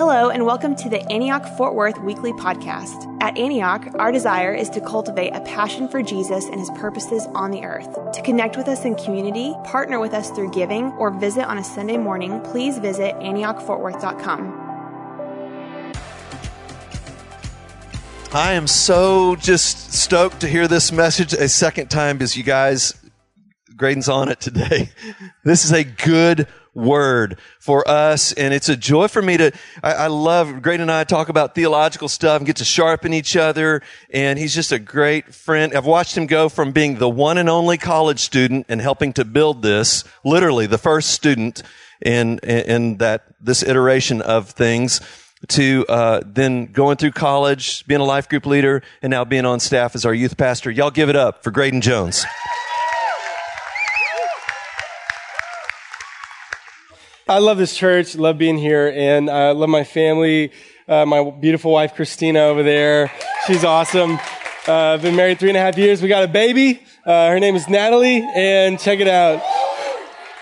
Hello, and welcome to the Antioch Fort Worth Weekly Podcast. At Antioch, our desire is to cultivate a passion for Jesus and his purposes on the earth. To connect with us in community, partner with us through giving, or visit on a Sunday morning, please visit AntiochFortWorth.com. I am so just stoked to hear this message a second time because you guys, Graydon's on it today. This is a good word for us. And it's a joy for me to, I, I love, Graydon and I talk about theological stuff and get to sharpen each other. And he's just a great friend. I've watched him go from being the one and only college student and helping to build this, literally the first student in, in that, this iteration of things to uh, then going through college, being a life group leader, and now being on staff as our youth pastor. Y'all give it up for Graydon Jones. I love this church, love being here, and I love my family. Uh, my beautiful wife, Christina, over there. She's awesome. Uh, been married three and a half years. We got a baby. Uh, her name is Natalie, and check it out.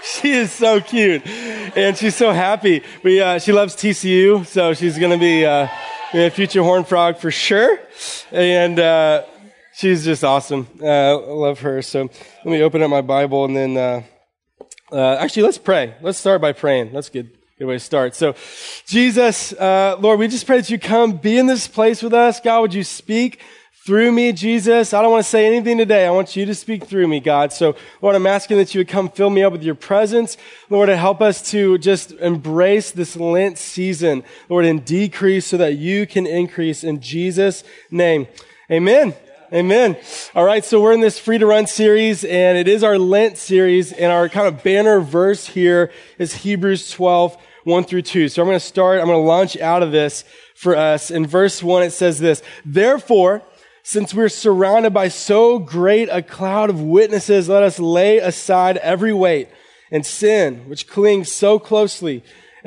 She is so cute, and she's so happy. We, uh, she loves TCU, so she's going to be uh, a future Horn Frog for sure. And uh, she's just awesome. I love her. So let me open up my Bible and then uh, actually, let's pray. Let's start by praying. That's good. Good way to start. So, Jesus, uh, Lord, we just pray that you come be in this place with us. God, would you speak through me, Jesus? I don't want to say anything today. I want you to speak through me, God. So, Lord, I'm asking that you would come fill me up with your presence. Lord, to help us to just embrace this Lent season, Lord, and decrease so that you can increase in Jesus' name. Amen. Amen. All right, so we're in this free to run series, and it is our Lent series, and our kind of banner verse here is Hebrews 12, 1 through 2. So I'm going to start, I'm going to launch out of this for us. In verse 1, it says this Therefore, since we're surrounded by so great a cloud of witnesses, let us lay aside every weight and sin which clings so closely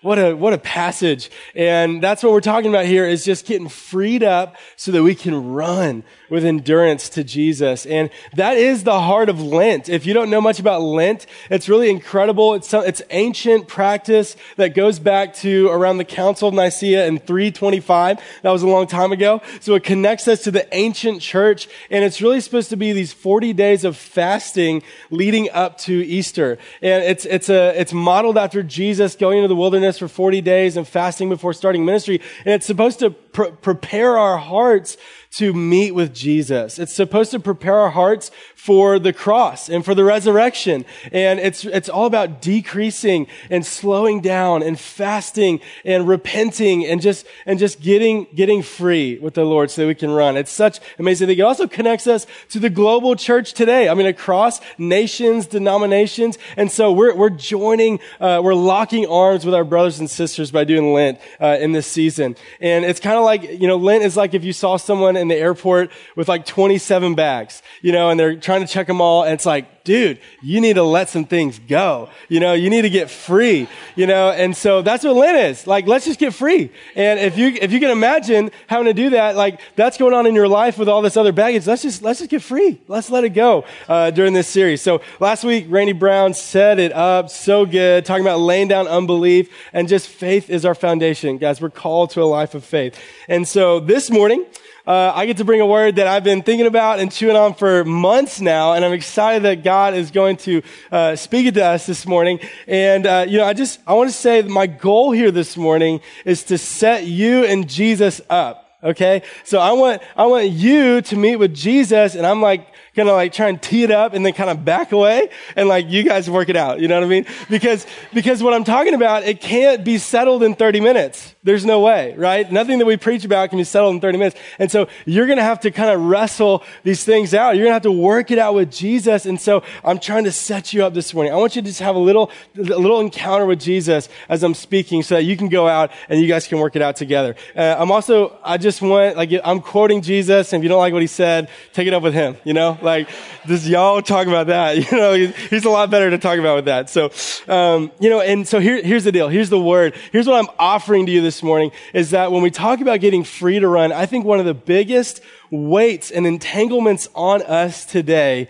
what a, what a passage. And that's what we're talking about here is just getting freed up so that we can run with endurance to Jesus. And that is the heart of Lent. If you don't know much about Lent, it's really incredible. It's, it's ancient practice that goes back to around the Council of Nicaea in 325. That was a long time ago. So it connects us to the ancient church. And it's really supposed to be these 40 days of fasting leading up to Easter. And it's, it's a, it's modeled after Jesus going into the wilderness wilderness for 40 days and fasting before starting ministry. And it's supposed to pr- prepare our hearts to meet with Jesus. It's supposed to prepare our hearts for the cross and for the resurrection. And it's, it's all about decreasing and slowing down and fasting and repenting and just, and just getting, getting free with the Lord so that we can run. It's such amazing thing. It also connects us to the global church today. I mean, across nations, denominations. And so we're, we're joining, uh, we're locking arms with our brothers and sisters by doing Lent, uh, in this season. And it's kind of like, you know, Lent is like if you saw someone in the airport with like 27 bags, you know, and they're trying to check them all. And it's like, dude, you need to let some things go. You know, you need to get free, you know, and so that's what Lent is. Like, let's just get free. And if you, if you can imagine having to do that, like that's going on in your life with all this other baggage, let's just, let's just get free. Let's let it go, uh, during this series. So last week, Randy Brown set it up so good, talking about laying down unbelief and just faith is our foundation. Guys, we're called to a life of faith. And so this morning, uh, I get to bring a word that I've been thinking about and chewing on for months now, and I'm excited that God is going to uh, speak it to us this morning. And uh, you know, I just I want to say that my goal here this morning is to set you and Jesus up. Okay, so I want I want you to meet with Jesus, and I'm like kind of like try and tee it up and then kind of back away and like you guys work it out. You know what I mean? Because, because what I'm talking about, it can't be settled in 30 minutes. There's no way, right? Nothing that we preach about can be settled in 30 minutes. And so you're going to have to kind of wrestle these things out. You're going to have to work it out with Jesus. And so I'm trying to set you up this morning. I want you to just have a little, a little encounter with Jesus as I'm speaking so that you can go out and you guys can work it out together. Uh, I'm also, I just want, like, I'm quoting Jesus and if you don't like what he said, take it up with him, you know? Like, does y'all talk about that? You know, he's a lot better to talk about with that. So, um, you know, and so here, here's the deal. Here's the word. Here's what I'm offering to you this morning is that when we talk about getting free to run, I think one of the biggest weights and entanglements on us today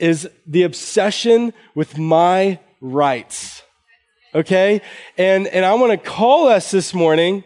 is the obsession with my rights. Okay? And, and I want to call us this morning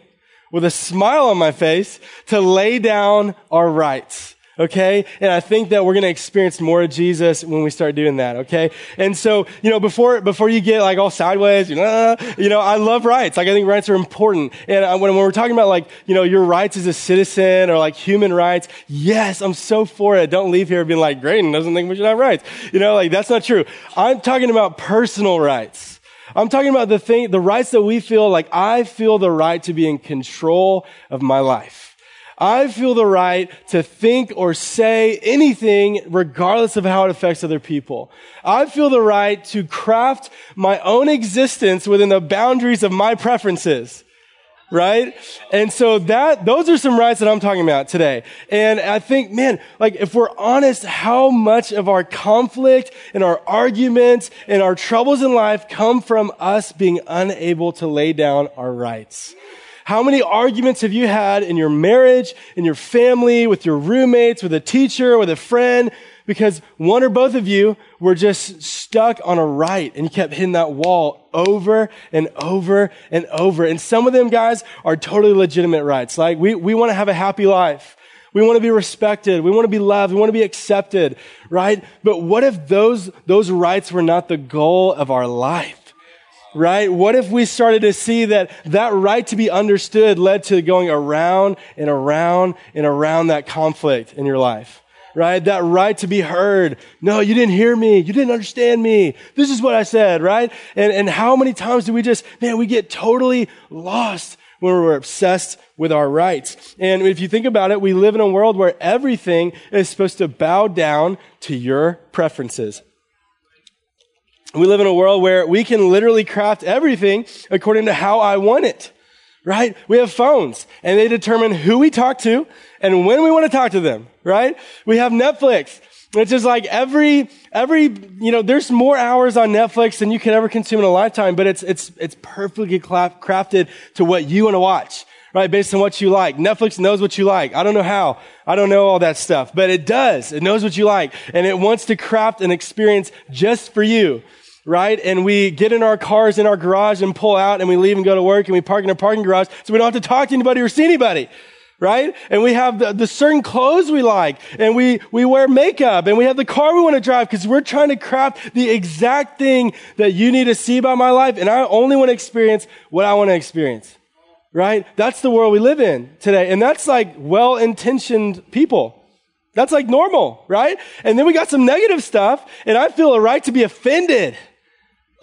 with a smile on my face to lay down our rights. Okay. And I think that we're going to experience more of Jesus when we start doing that. Okay. And so, you know, before, before you get like all sideways, you know, you know, I love rights. Like I think rights are important. And when, when we're talking about like, you know, your rights as a citizen or like human rights, yes, I'm so for it. Don't leave here being like, Graydon doesn't think we should have rights. You know, like that's not true. I'm talking about personal rights. I'm talking about the thing, the rights that we feel like I feel the right to be in control of my life. I feel the right to think or say anything regardless of how it affects other people. I feel the right to craft my own existence within the boundaries of my preferences right? And so that, those are some rights that I'm talking about today. And I think, man, like if we're honest, how much of our conflict and our arguments and our troubles in life come from us being unable to lay down our rights? How many arguments have you had in your marriage, in your family, with your roommates, with a teacher, with a friend, because one or both of you were just stuck on a right and you kept hitting that wall over and over and over. And some of them guys are totally legitimate rights. Like we, we want to have a happy life. We want to be respected. We want to be loved. We want to be accepted, right? But what if those, those rights were not the goal of our life? Right? What if we started to see that that right to be understood led to going around and around and around that conflict in your life? right? That right to be heard. No, you didn't hear me. You didn't understand me. This is what I said, right? And, and how many times do we just, man, we get totally lost when we're obsessed with our rights. And if you think about it, we live in a world where everything is supposed to bow down to your preferences. We live in a world where we can literally craft everything according to how I want it right? We have phones and they determine who we talk to and when we want to talk to them, right? We have Netflix. It's just like every, every, you know, there's more hours on Netflix than you could ever consume in a lifetime, but it's, it's, it's perfectly crafted to what you want to watch, right? Based on what you like. Netflix knows what you like. I don't know how. I don't know all that stuff, but it does. It knows what you like and it wants to craft an experience just for you right? And we get in our cars in our garage and pull out and we leave and go to work and we park in a parking garage so we don't have to talk to anybody or see anybody. Right? And we have the, the certain clothes we like and we, we wear makeup and we have the car we want to drive because we're trying to craft the exact thing that you need to see about my life. And I only want to experience what I want to experience. Right? That's the world we live in today. And that's like well-intentioned people. That's like normal, right? And then we got some negative stuff and I feel a right to be offended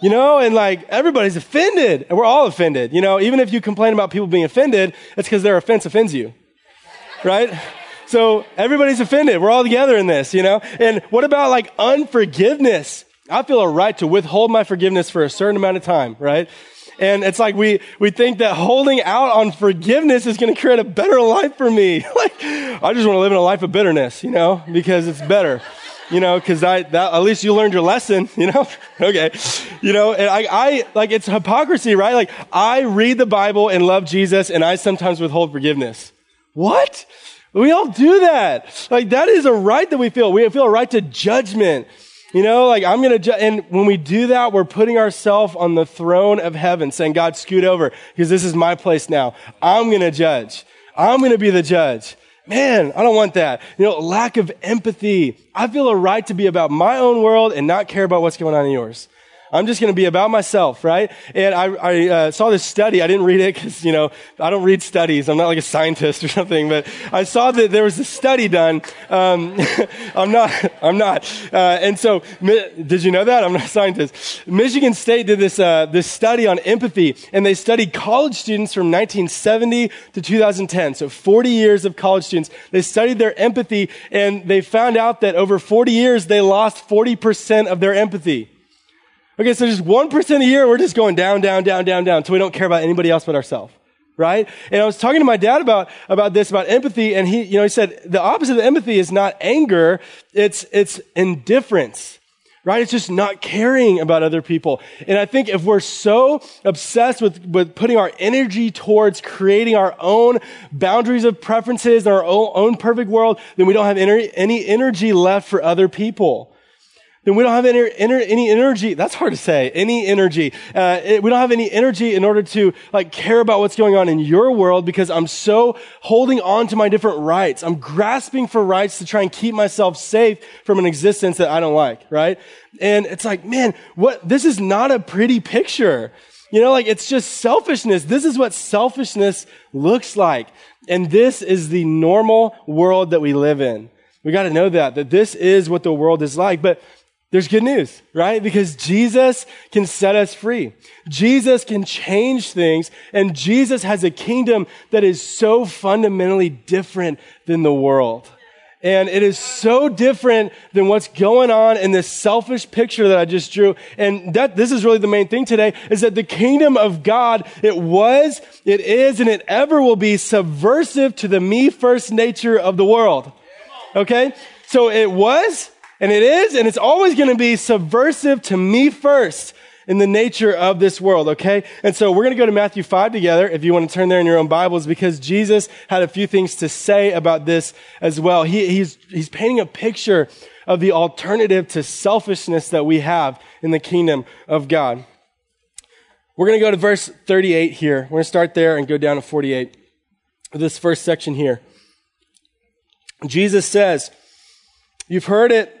you know, and like everybody's offended and we're all offended. You know, even if you complain about people being offended, it's because their offense offends you. Right? So everybody's offended. We're all together in this, you know? And what about like unforgiveness? I feel a right to withhold my forgiveness for a certain amount of time, right? And it's like we, we think that holding out on forgiveness is going to create a better life for me. like, I just want to live in a life of bitterness, you know, because it's better you know, because I that, at least you learned your lesson, you know. okay, you know, and I, I like it's hypocrisy, right? Like I read the Bible and love Jesus, and I sometimes withhold forgiveness. What? We all do that. Like that is a right that we feel. We feel a right to judgment. You know, like I'm gonna, ju- and when we do that, we're putting ourselves on the throne of heaven, saying, God, scoot over, because this is my place now. I'm gonna judge. I'm gonna be the judge. Man, I don't want that. You know, lack of empathy. I feel a right to be about my own world and not care about what's going on in yours. I'm just going to be about myself, right? And I, I uh, saw this study. I didn't read it because, you know, I don't read studies. I'm not like a scientist or something, but I saw that there was a study done. Um, I'm not, I'm not. Uh, and so, did you know that? I'm not a scientist. Michigan State did this, uh, this study on empathy, and they studied college students from 1970 to 2010. So 40 years of college students. They studied their empathy, and they found out that over 40 years, they lost 40% of their empathy. Okay, so just 1% a year, we're just going down, down, down, down, down so we don't care about anybody else but ourselves. right? And I was talking to my dad about, about this, about empathy, and he, you know, he said the opposite of empathy is not anger, it's, it's indifference. Right? It's just not caring about other people. And I think if we're so obsessed with, with putting our energy towards creating our own boundaries of preferences and our own, own perfect world, then we don't have any, any energy left for other people then we don't have any, any energy. That's hard to say. Any energy. Uh, we don't have any energy in order to like care about what's going on in your world because I'm so holding on to my different rights. I'm grasping for rights to try and keep myself safe from an existence that I don't like, right? And it's like, man, what, this is not a pretty picture. You know, like it's just selfishness. This is what selfishness looks like. And this is the normal world that we live in. We got to know that, that this is what the world is like. But there's good news, right? Because Jesus can set us free. Jesus can change things and Jesus has a kingdom that is so fundamentally different than the world. And it is so different than what's going on in this selfish picture that I just drew. And that, this is really the main thing today, is that the kingdom of God, it was, it is, and it ever will be subversive to the me first nature of the world. Okay? So it was, and it is, and it's always going to be subversive to me first in the nature of this world, okay? And so we're going to go to Matthew 5 together if you want to turn there in your own Bibles because Jesus had a few things to say about this as well. He, he's, he's painting a picture of the alternative to selfishness that we have in the kingdom of God. We're going to go to verse 38 here. We're going to start there and go down to 48. This first section here. Jesus says, You've heard it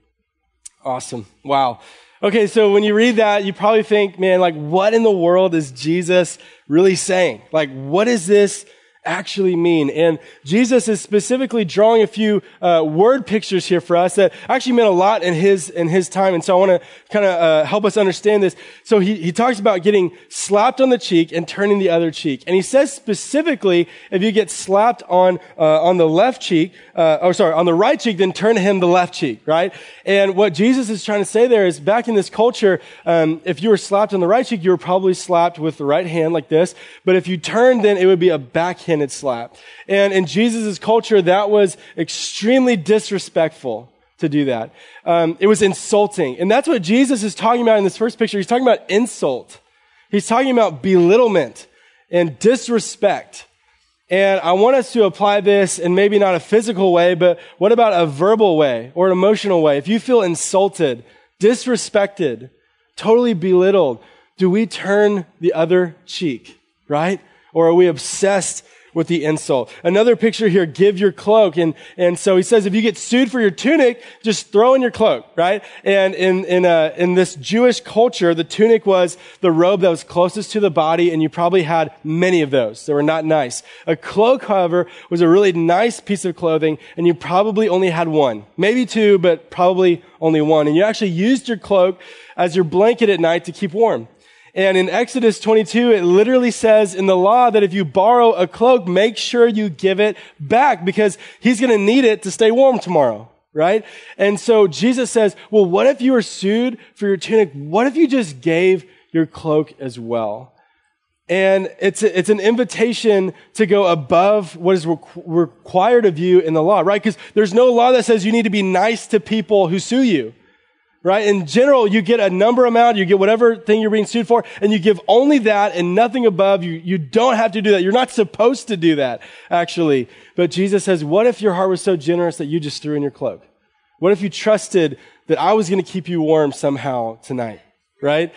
Awesome. Wow. Okay, so when you read that, you probably think, man, like, what in the world is Jesus really saying? Like, what is this actually mean? And Jesus is specifically drawing a few uh, word pictures here for us that actually meant a lot in his in his time. And so I want to kind of uh, help us understand this. So he he talks about getting slapped on the cheek and turning the other cheek, and he says specifically if you get slapped on uh, on the left cheek, uh, or sorry, on the right cheek, then turn him the left cheek, right? And what Jesus is trying to say there is back in this culture, um, if you were slapped on the right cheek, you were probably slapped with the right hand like this. But if you turned, then it would be a backhand backhanded slap. And in Jesus' culture, that was extremely disrespectful to do that. Um, it was insulting. And that's what Jesus is talking about in this first picture. He's talking about insult. He's talking about belittlement and disrespect. And I want us to apply this in maybe not a physical way, but what about a verbal way or an emotional way? If you feel insulted, disrespected, totally belittled, do we turn the other cheek, right? Or are we obsessed with the insult. Another picture here, give your cloak. And, and so he says, if you get sued for your tunic, just throw in your cloak, right? And in, in, uh, in this Jewish culture, the tunic was the robe that was closest to the body, and you probably had many of those. They were not nice. A cloak, however, was a really nice piece of clothing, and you probably only had one. Maybe two, but probably only one. And you actually used your cloak as your blanket at night to keep warm. And in Exodus 22, it literally says in the law that if you borrow a cloak, make sure you give it back because he's going to need it to stay warm tomorrow. Right? And so Jesus says, well, what if you were sued for your tunic? What if you just gave your cloak as well? And it's, a, it's an invitation to go above what is requ- required of you in the law, right? Because there's no law that says you need to be nice to people who sue you right? In general, you get a number amount, you get whatever thing you're being sued for, and you give only that and nothing above. You, you don't have to do that. You're not supposed to do that, actually. But Jesus says, what if your heart was so generous that you just threw in your cloak? What if you trusted that I was going to keep you warm somehow tonight, right?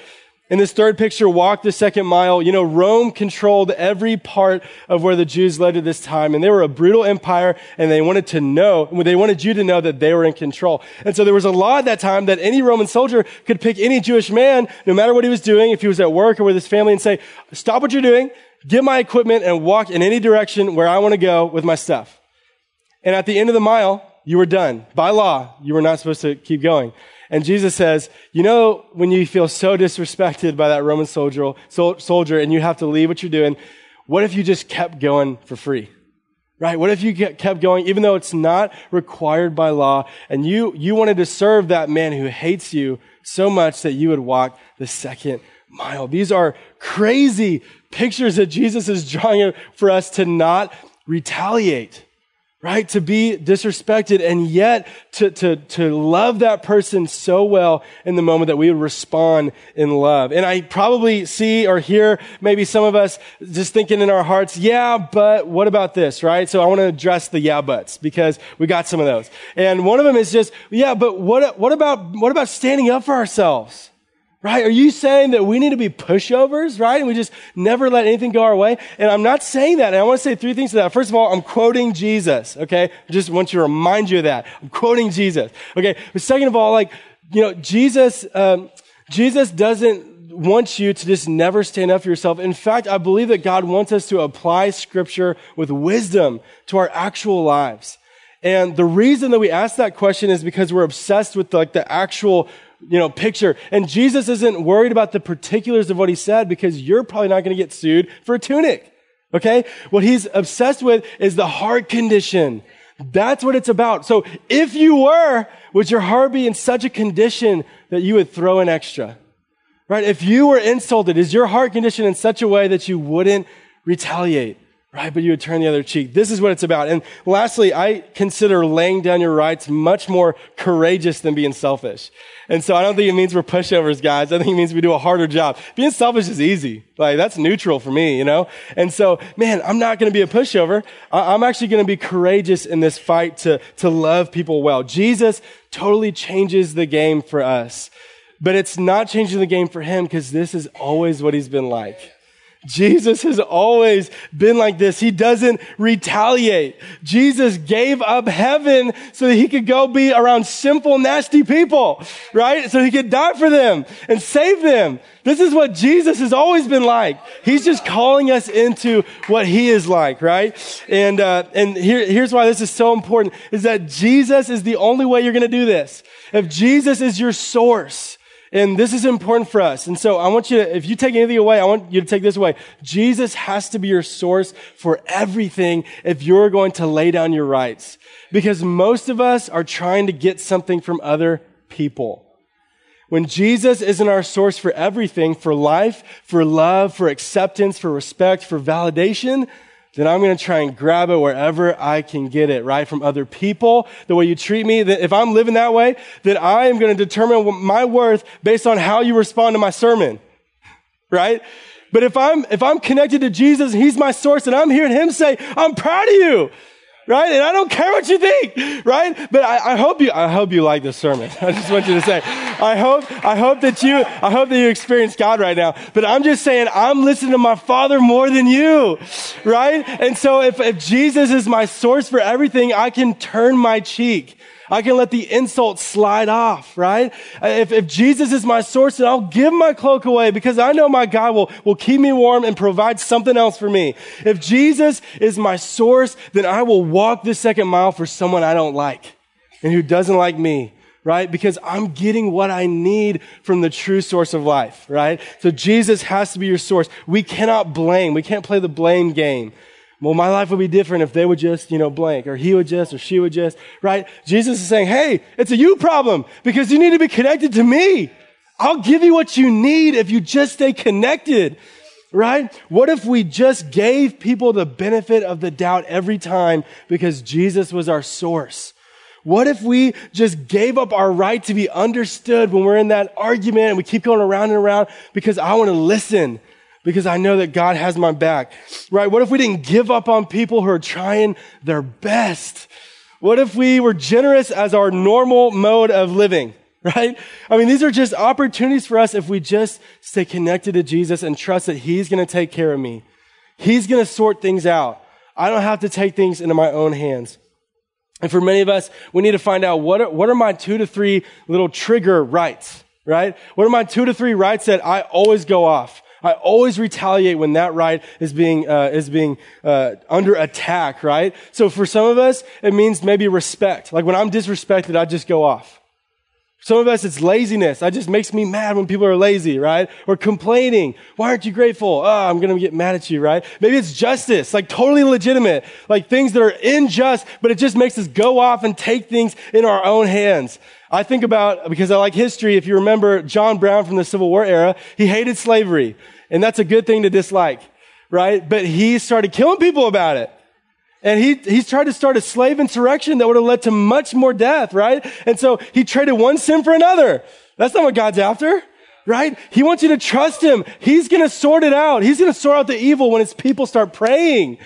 In this third picture, walk the second mile. You know, Rome controlled every part of where the Jews lived at this time. And they were a brutal empire and they wanted to know, they wanted you to know that they were in control. And so there was a law at that time that any Roman soldier could pick any Jewish man, no matter what he was doing, if he was at work or with his family and say, stop what you're doing, get my equipment and walk in any direction where I want to go with my stuff. And at the end of the mile, you were done. By law, you were not supposed to keep going. And Jesus says, you know, when you feel so disrespected by that Roman soldier, soldier and you have to leave what you're doing, what if you just kept going for free? Right? What if you kept going, even though it's not required by law, and you, you wanted to serve that man who hates you so much that you would walk the second mile. These are crazy pictures that Jesus is drawing for us to not retaliate right? To be disrespected and yet to, to, to love that person so well in the moment that we would respond in love. And I probably see or hear maybe some of us just thinking in our hearts, yeah, but what about this, right? So I want to address the yeah buts because we got some of those. And one of them is just, yeah, but what, what about, what about standing up for ourselves? Right? Are you saying that we need to be pushovers, right? And we just never let anything go our way? And I'm not saying that. And I want to say three things to that. First of all, I'm quoting Jesus, okay? Just want to remind you of that. I'm quoting Jesus, okay? But second of all, like, you know, Jesus, um, Jesus doesn't want you to just never stand up for yourself. In fact, I believe that God wants us to apply scripture with wisdom to our actual lives. And the reason that we ask that question is because we're obsessed with like the actual you know, picture. And Jesus isn't worried about the particulars of what he said because you're probably not going to get sued for a tunic. Okay? What he's obsessed with is the heart condition. That's what it's about. So if you were, would your heart be in such a condition that you would throw an extra? Right? If you were insulted, is your heart condition in such a way that you wouldn't retaliate? Right? But you would turn the other cheek. This is what it's about. And lastly, I consider laying down your rights much more courageous than being selfish. And so I don't think it means we're pushovers, guys. I think it means we do a harder job. Being selfish is easy. Like that's neutral for me, you know? And so, man, I'm not going to be a pushover. I'm actually going to be courageous in this fight to, to love people well. Jesus totally changes the game for us. But it's not changing the game for him because this is always what he's been like. Jesus has always been like this. He doesn't retaliate. Jesus gave up heaven so that he could go be around simple, nasty people, right? So he could die for them and save them. This is what Jesus has always been like. He's just calling us into what he is like, right? And, uh, and here, here's why this is so important is that Jesus is the only way you're going to do this. If Jesus is your source, and this is important for us. And so I want you to, if you take anything away, I want you to take this away. Jesus has to be your source for everything if you're going to lay down your rights. Because most of us are trying to get something from other people. When Jesus isn't our source for everything, for life, for love, for acceptance, for respect, for validation, then I'm going to try and grab it wherever I can get it, right? From other people, the way you treat me. That if I'm living that way, then I am going to determine my worth based on how you respond to my sermon, right? But if I'm, if I'm connected to Jesus, He's my source, and I'm hearing Him say, I'm proud of you right? And I don't care what you think, right? But I, I, hope you, I hope you like this sermon. I just want you to say, I hope, I hope that you, I hope that you experience God right now. But I'm just saying, I'm listening to my Father more than you, right? And so if, if Jesus is my source for everything, I can turn my cheek I can let the insult slide off, right? If, if Jesus is my source, then I'll give my cloak away because I know my God will, will keep me warm and provide something else for me. If Jesus is my source, then I will walk the second mile for someone I don't like and who doesn't like me right? Because I'm getting what I need from the true source of life, right? So Jesus has to be your source. We cannot blame. We can't play the blame game. Well, my life would be different if they would just, you know, blank, or he would just, or she would just, right? Jesus is saying, hey, it's a you problem because you need to be connected to me. I'll give you what you need if you just stay connected, right? What if we just gave people the benefit of the doubt every time because Jesus was our source? What if we just gave up our right to be understood when we're in that argument and we keep going around and around because I want to listen because I know that God has my back, right? What if we didn't give up on people who are trying their best? What if we were generous as our normal mode of living, right? I mean, these are just opportunities for us if we just stay connected to Jesus and trust that He's going to take care of me. He's going to sort things out. I don't have to take things into my own hands. And for many of us, we need to find out what are, what are my two to three little trigger rights, right? What are my two to three rights that I always go off? I always retaliate when that right is being, uh, is being, uh, under attack, right? So for some of us, it means maybe respect. Like when I'm disrespected, I just go off. Some of us, it's laziness. That just makes me mad when people are lazy, right? Or complaining. Why aren't you grateful? Oh, I'm going to get mad at you, right? Maybe it's justice, like totally legitimate, like things that are unjust, but it just makes us go off and take things in our own hands. I think about, because I like history, if you remember John Brown from the Civil War era, he hated slavery. And that's a good thing to dislike, right? But he started killing people about it. And he, he's tried to start a slave insurrection that would have led to much more death, right? And so he traded one sin for another. That's not what God's after, right? He wants you to trust him. He's going to sort it out. He's going to sort out the evil when his people start praying.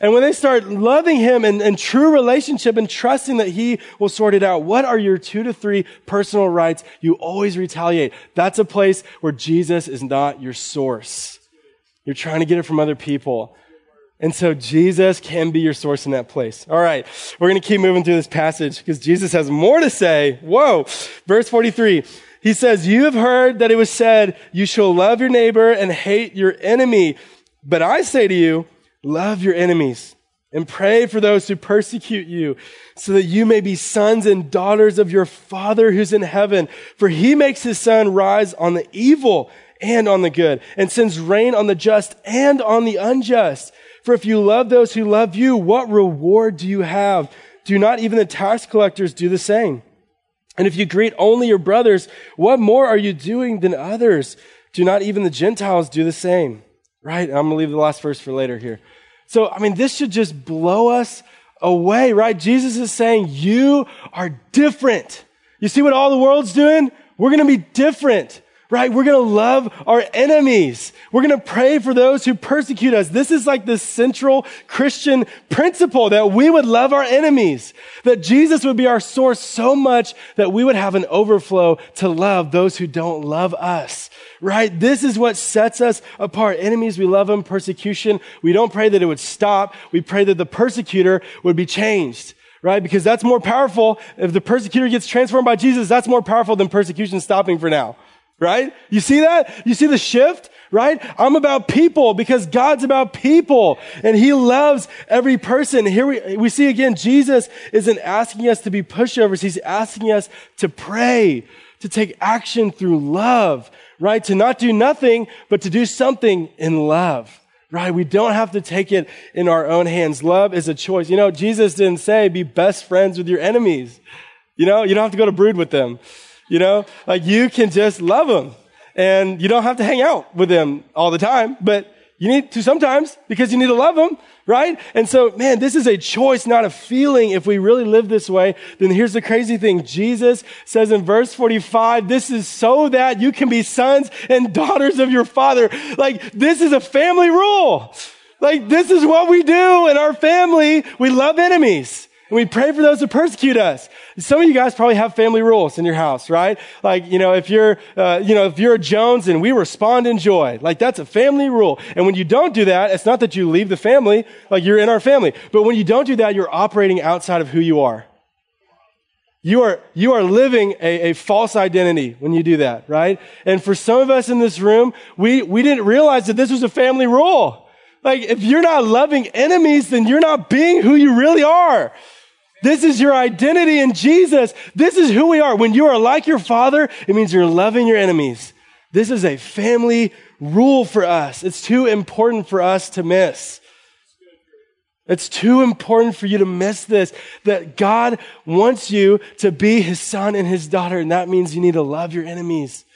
And when they start loving him and, and true relationship and trusting that he will sort it out, what are your two to three personal rights? You always retaliate. That's a place where Jesus is not your source. You're trying to get it from other people. And so Jesus can be your source in that place. All right. We're going to keep moving through this passage because Jesus has more to say. Whoa. Verse 43. He says, you have heard that it was said, you shall love your neighbor and hate your enemy. But I say to you, love your enemies and pray for those who persecute you so that you may be sons and daughters of your father who's in heaven. For he makes his sun rise on the evil and on the good and sends rain on the just and on the unjust. For if you love those who love you, what reward do you have? Do not even the tax collectors do the same? And if you greet only your brothers, what more are you doing than others? Do not even the Gentiles do the same? Right? I'm going to leave the last verse for later here. So, I mean, this should just blow us away, right? Jesus is saying, you are different. You see what all the world's doing? We're going to be different right? We're going to love our enemies. We're going to pray for those who persecute us. This is like the central Christian principle that we would love our enemies, that Jesus would be our source so much that we would have an overflow to love those who don't love us, right? This is what sets us apart. Enemies, we love them. Persecution, we don't pray that it would stop. We pray that the persecutor would be changed right? Because that's more powerful. If the persecutor gets transformed by Jesus, that's more powerful than persecution stopping for now right? You see that? You see the shift, right? I'm about people because God's about people and he loves every person. Here we, we see again, Jesus isn't asking us to be pushovers. He's asking us to pray, to take action through love, right? To not do nothing, but to do something in love. Right? We don't have to take it in our own hands. Love is a choice. You know, Jesus didn't say be best friends with your enemies. You know, you don't have to go to brood with them. You know, like you can just love them and you don't have to hang out with them all the time, but you need to sometimes because you need to love them, right? And so, man, this is a choice, not a feeling. If we really live this way, then here's the crazy thing. Jesus says in verse 45, this is so that you can be sons and daughters of your father. Like, this is a family rule. Like, this is what we do in our family. We love enemies. And we pray for those who persecute us. Some of you guys probably have family rules in your house, right? Like, you know, if you're, uh, you know, if you're a Jones and we respond in joy, like that's a family rule. And when you don't do that, it's not that you leave the family, like you're in our family. But when you don't do that, you're operating outside of who you are. You are, you are living a, a false identity when you do that, right? And for some of us in this room, we, we didn't realize that this was a family rule. Like, if you're not loving enemies, then you're not being who you really are. This is your identity in Jesus. This is who we are. When you are like your father, it means you're loving your enemies. This is a family rule for us. It's too important for us to miss. It's too important for you to miss this that God wants you to be his son and his daughter, and that means you need to love your enemies,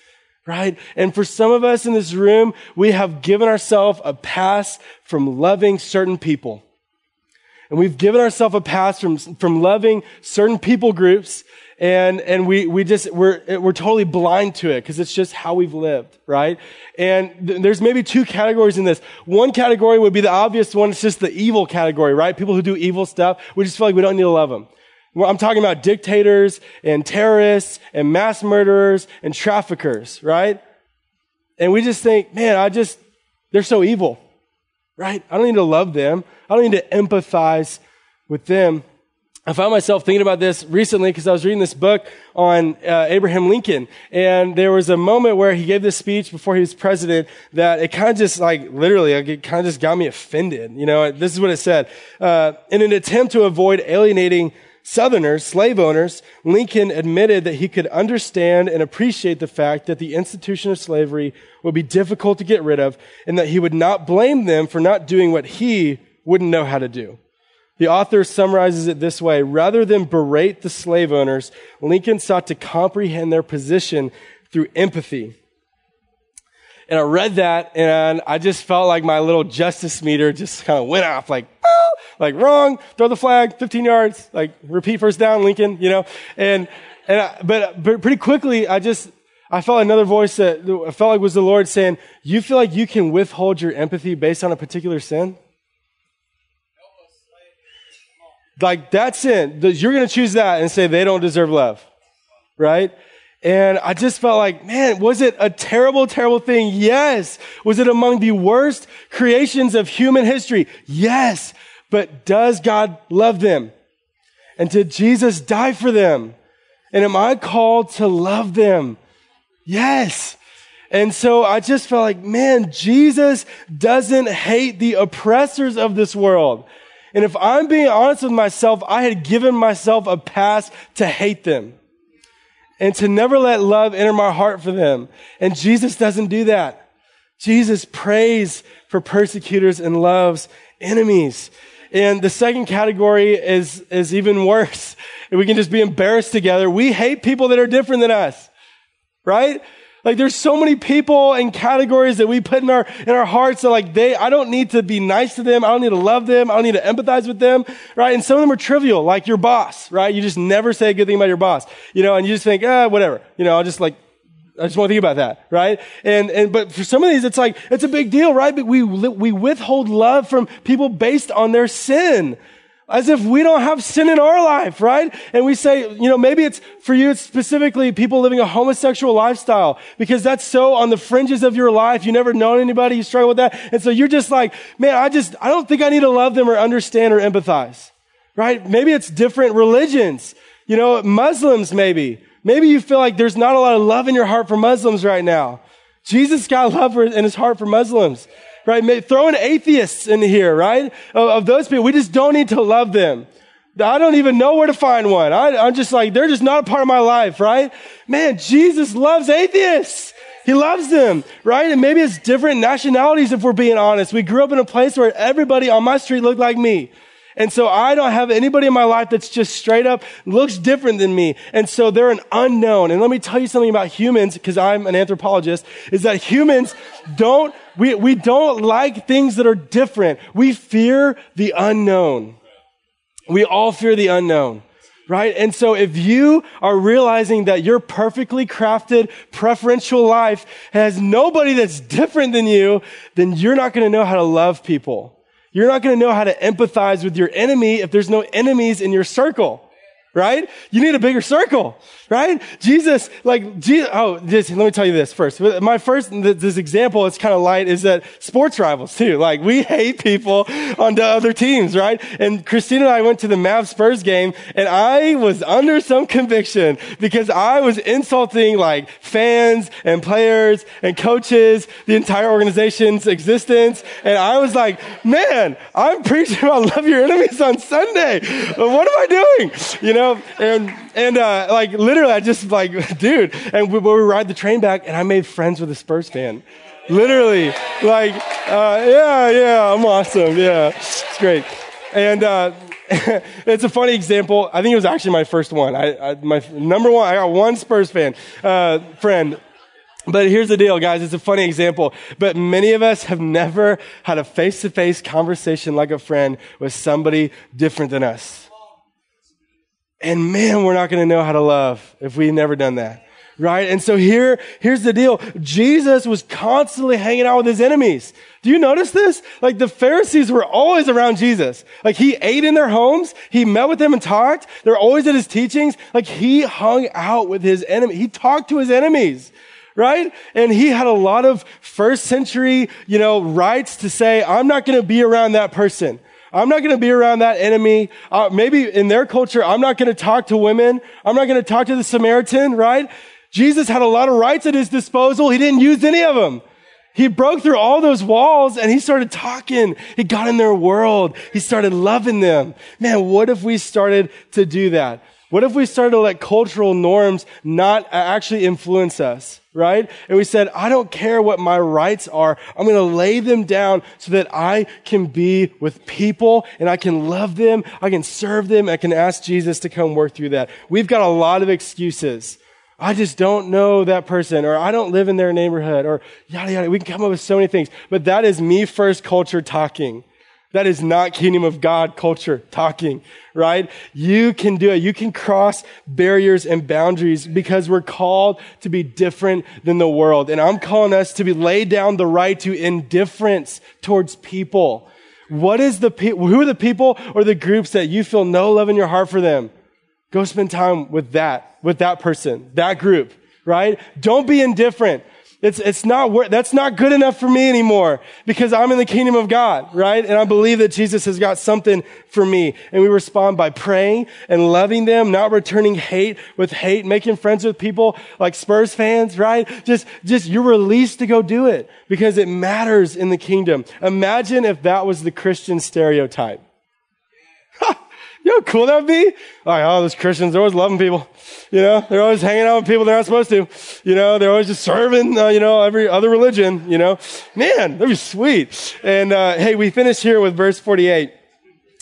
right? And for some of us in this room, we have given ourselves a pass from loving certain people. And we've given ourselves a pass from, from loving certain people groups and, and we, we just, we're, we're totally blind to it because it's just how we've lived, right? And th- there's maybe two categories in this. One category would be the obvious one. It's just the evil category, right? People who do evil stuff. We just feel like we don't need to love them. Well, I'm talking about dictators and terrorists and mass murderers and traffickers, right? And we just think, man, I just, they're so evil right? I don't need to love them. I don't need to empathize with them. I found myself thinking about this recently because I was reading this book on uh, Abraham Lincoln, and there was a moment where he gave this speech before he was president that it kind of just like literally, like, it kind of just got me offended. You know, this is what it said: uh, in an attempt to avoid alienating Southerners, slave owners, Lincoln admitted that he could understand and appreciate the fact that the institution of slavery would be difficult to get rid of, and that he would not blame them for not doing what he wouldn't know how to do. The author summarizes it this way. Rather than berate the slave owners, Lincoln sought to comprehend their position through empathy. And I read that and I just felt like my little justice meter just kind of went off like, oh, like wrong, throw the flag, 15 yards, like repeat first down, Lincoln, you know? And, and I, but, but pretty quickly I just, I felt another voice that I felt like was the Lord saying, you feel like you can withhold your empathy based on a particular sin? Like that's sin. You're going to choose that and say they don't deserve love. Right? And I just felt like, man, was it a terrible, terrible thing? Yes. Was it among the worst creations of human history? Yes. But does God love them? And did Jesus die for them? And am I called to love them? Yes. And so I just felt like, man, Jesus doesn't hate the oppressors of this world. And if I'm being honest with myself, I had given myself a pass to hate them and to never let love enter my heart for them. And Jesus doesn't do that. Jesus prays for persecutors and loves enemies. And the second category is, is even worse. We can just be embarrassed together. We hate people that are different than us, right? Like there's so many people and categories that we put in our, in our hearts that like they, I don't need to be nice to them. I don't need to love them. I don't need to empathize with them. Right. And some of them are trivial, like your boss, right? You just never say a good thing about your boss, you know, and you just think, ah, whatever, you know, I'll just like, I just want to think about that, right? And, and, but for some of these, it's like, it's a big deal, right? But we, we withhold love from people based on their sin as if we don't have sin in our life, right? And we say, you know, maybe it's for you, it's specifically people living a homosexual lifestyle because that's so on the fringes of your life. You never known anybody, you struggle with that. And so you're just like, man, I just, I don't think I need to love them or understand or empathize, right? Maybe it's different religions, you know, Muslims maybe. Maybe you feel like there's not a lot of love in your heart for Muslims right now. Jesus got love in his heart for Muslims right? Throwing atheists in here, right? Of, of, those people, we just don't need to love them. I don't even know where to find one. I, I'm just like, they're just not a part of my life, right? Man, Jesus loves atheists. He loves them, right? And maybe it's different nationalities if we're being honest. We grew up in a place where everybody on my street looked like me. And so I don't have anybody in my life that's just straight up looks different than me. And so they're an unknown. And let me tell you something about humans, because I'm an anthropologist, is that humans don't, we, we don't like things that are different. We fear the unknown. We all fear the unknown right? And so if you are realizing that your perfectly crafted preferential life has nobody that's different than you, then you're not going to know how to love people. You're not going to know how to empathize with your enemy if there's no enemies in your circle right? You need a bigger circle, right? Jesus, like, Jesus, oh, let me tell you this first. My first, this example, it's kind of light, is that sports rivals too. Like, we hate people on the other teams, right? And Christina and I went to the Mavs Spurs game, and I was under some conviction because I was insulting like fans and players and coaches, the entire organization's existence. And I was like, man, I'm preaching about love your enemies on Sunday. What am I doing? You know, know, and and uh, like literally, I just like, dude. And we, we ride the train back, and I made friends with a Spurs fan. Literally, like, uh, yeah, yeah, I'm awesome. Yeah, it's great. And uh, it's a funny example. I think it was actually my first one. I, I my number one. I got one Spurs fan uh, friend. But here's the deal, guys. It's a funny example. But many of us have never had a face to face conversation like a friend with somebody different than us. And man, we're not going to know how to love if we've never done that. Right? And so here, here's the deal. Jesus was constantly hanging out with his enemies. Do you notice this? Like the Pharisees were always around Jesus. Like he ate in their homes. He met with them and talked. They're always at his teachings. Like he hung out with his enemy. He talked to his enemies right? And he had a lot of first century, you know, rights to say, I'm not going to be around that person. I'm not going to be around that enemy. Uh, maybe in their culture, I'm not going to talk to women. I'm not going to talk to the Samaritan, right? Jesus had a lot of rights at his disposal. He didn't use any of them. He broke through all those walls and he started talking. He got in their world. He started loving them. Man, what if we started to do that? What if we started to let cultural norms not uh, actually influence us, right? And we said, I don't care what my rights are. I'm going to lay them down so that I can be with people and I can love them. I can serve them. I can ask Jesus to come work through that. We've got a lot of excuses I just don't know that person, or I don't live in their neighborhood, or yada yada. We can come up with so many things, but that is me first culture talking. That is not kingdom of God culture talking, right? You can do it. You can cross barriers and boundaries because we're called to be different than the world. And I'm calling us to be lay down the right to indifference towards people. What is the pe- who are the people or the groups that you feel no love in your heart for them? Go spend time with that, with that person, that group, right? Don't be indifferent. It's, it's not, that's not good enough for me anymore because I'm in the kingdom of God, right? And I believe that Jesus has got something for me. And we respond by praying and loving them, not returning hate with hate, making friends with people like Spurs fans, right? Just, just you're released to go do it because it matters in the kingdom. Imagine if that was the Christian stereotype. You know how cool that would be? Like, oh, those Christians, they're always loving people. You know, they're always hanging out with people they're not supposed to. You know, they're always just serving, uh, you know, every other religion, you know. Man, that'd be sweet. And, uh, hey, we finish here with verse 48.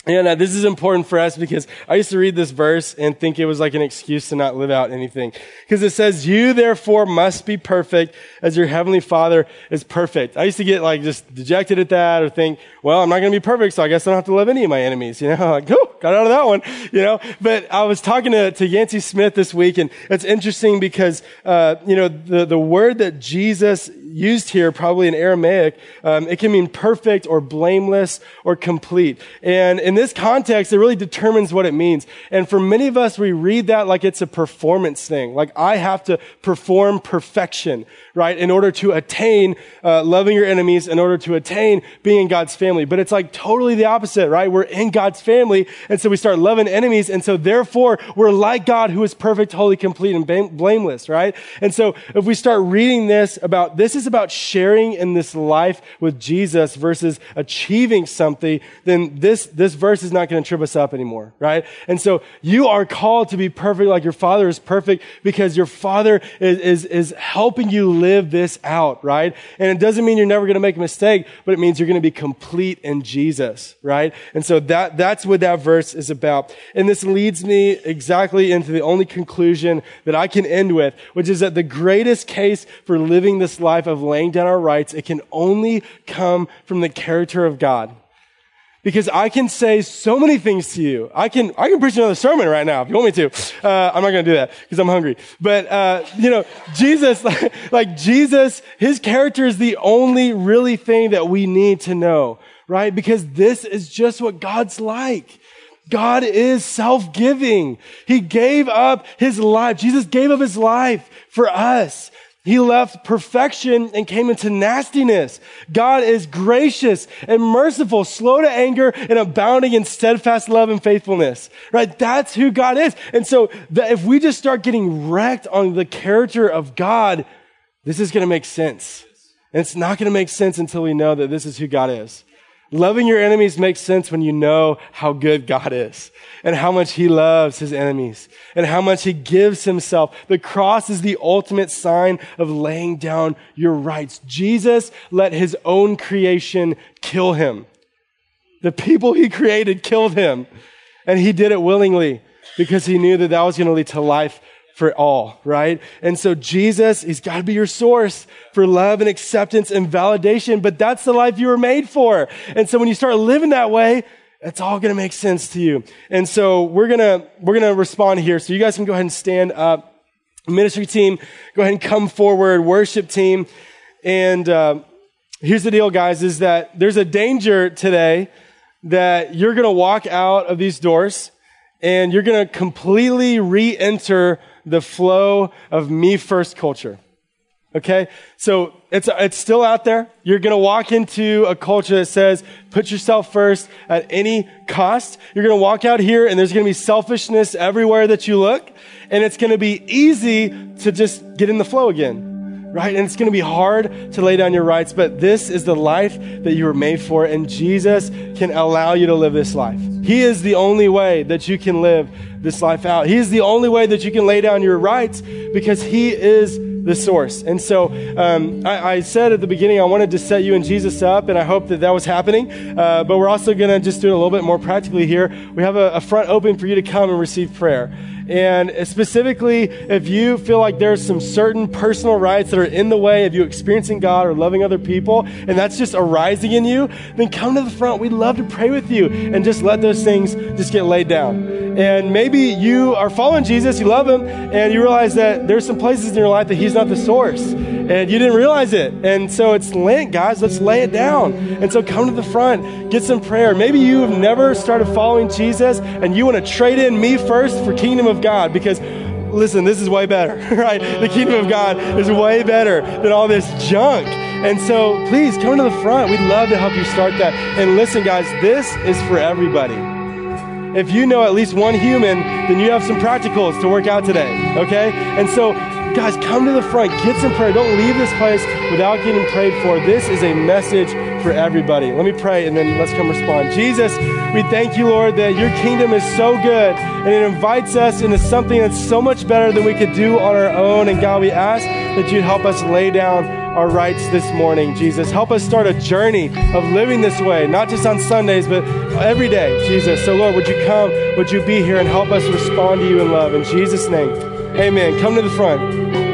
And uh, this is important for us because I used to read this verse and think it was like an excuse to not live out anything. Because it says, you therefore must be perfect as your heavenly father is perfect. I used to get like just dejected at that or think, well, I'm not going to be perfect, so I guess I don't have to love any of my enemies. You know, like, oh, got out of that one, you know. But I was talking to, to Yancey Smith this week and it's interesting because, uh, you know, the, the word that Jesus used here, probably in Aramaic, um, it can mean perfect or blameless or complete. And in this context, it really determines what it means. And for many of us, we read that like it's a performance thing. Like I have to perform perfection, right? In order to attain uh, loving your enemies, in order to attain being in God's family. But it's like totally the opposite, right? We're in God's family. And so we start loving enemies. And so therefore, we're like God who is perfect, holy, complete, and blameless, right? And so if we start reading this about this is about sharing in this life with Jesus versus achieving something, then this, this verse is not going to trip us up anymore, right? And so you are called to be perfect like your father is perfect because your father is, is, is helping you live this out, right? And it doesn't mean you're never going to make a mistake, but it means you're going to be complete in Jesus, right? And so that, that's what that verse is about. And this leads me exactly into the only conclusion that I can end with, which is that the greatest case for living this life of laying down our rights, it can only come from the character of God. Because I can say so many things to you. I can, I can preach another sermon right now if you want me to. Uh, I'm not going to do that because I'm hungry. But, uh, you know, Jesus, like, like Jesus, his character is the only really thing that we need to know, right? Because this is just what God's like. God is self-giving. He gave up his life. Jesus gave up his life for us. He left perfection and came into nastiness. God is gracious and merciful, slow to anger and abounding in steadfast love and faithfulness. Right? That's who God is. And so if we just start getting wrecked on the character of God, this is going to make sense. And it's not going to make sense until we know that this is who God is. Loving your enemies makes sense when you know how good God is and how much he loves his enemies and how much he gives himself. The cross is the ultimate sign of laying down your rights. Jesus let his own creation kill him. The people he created killed him and he did it willingly because he knew that that was going to lead to life for all, right? And so Jesus, he's got to be your source for love and acceptance and validation, but that's the life you were made for. And so when you start living that way, it's all going to make sense to you. And so we're going to, we're going to respond here. So you guys can go ahead and stand up. Ministry team, go ahead and come forward. Worship team. And, uh, here's the deal, guys, is that there's a danger today that you're going to walk out of these doors and you're going to completely re-enter the flow of me first culture. Okay? So it's, it's still out there. You're going to walk into a culture that says, put yourself first at any cost. You're going to walk out here and there's going to be selfishness everywhere that you look. And it's going to be easy to just get in the flow again right? And it's going to be hard to lay down your rights, but this is the life that you were made for, and Jesus can allow you to live this life. He is the only way that you can live this life out. He is the only way that you can lay down your rights because He is the source. And so um, I, I, said at the beginning, I wanted to set you and Jesus up, and I hope that that was happening. Uh, but we're also going to just do it a little bit more practically here. We have a, a front open for you to come and receive prayer. And specifically, if you feel like there's some certain personal rights that are in the way of you experiencing God or loving other people, and that's just arising in you, then come to the front. We'd love to pray with you and just let those things just get laid down. And maybe you are following Jesus, you love him, and you realize that there's some places in your life that he's not the source. And you didn't realize it. And so it's Lent, guys. Let's lay it down. And so come to the front, get some prayer. Maybe you have never started following Jesus and you want to trade in me first for kingdom of God because listen, this is way better, right? The kingdom of God is way better than all this junk. And so please come to the front. We'd love to help you start that. And listen, guys, this is for everybody. If you know at least one human, then you have some practicals to work out today, okay? And so Guys, come to the front, get some prayer. Don't leave this place without getting prayed for. This is a message for everybody. Let me pray and then let's come respond. Jesus, we thank you, Lord, that your kingdom is so good and it invites us into something that's so much better than we could do on our own. And God, we ask that you'd help us lay down our rights this morning, Jesus. Help us start a journey of living this way, not just on Sundays, but every day, Jesus. So, Lord, would you come? Would you be here and help us respond to you in love? In Jesus' name. Amen. Come to the front.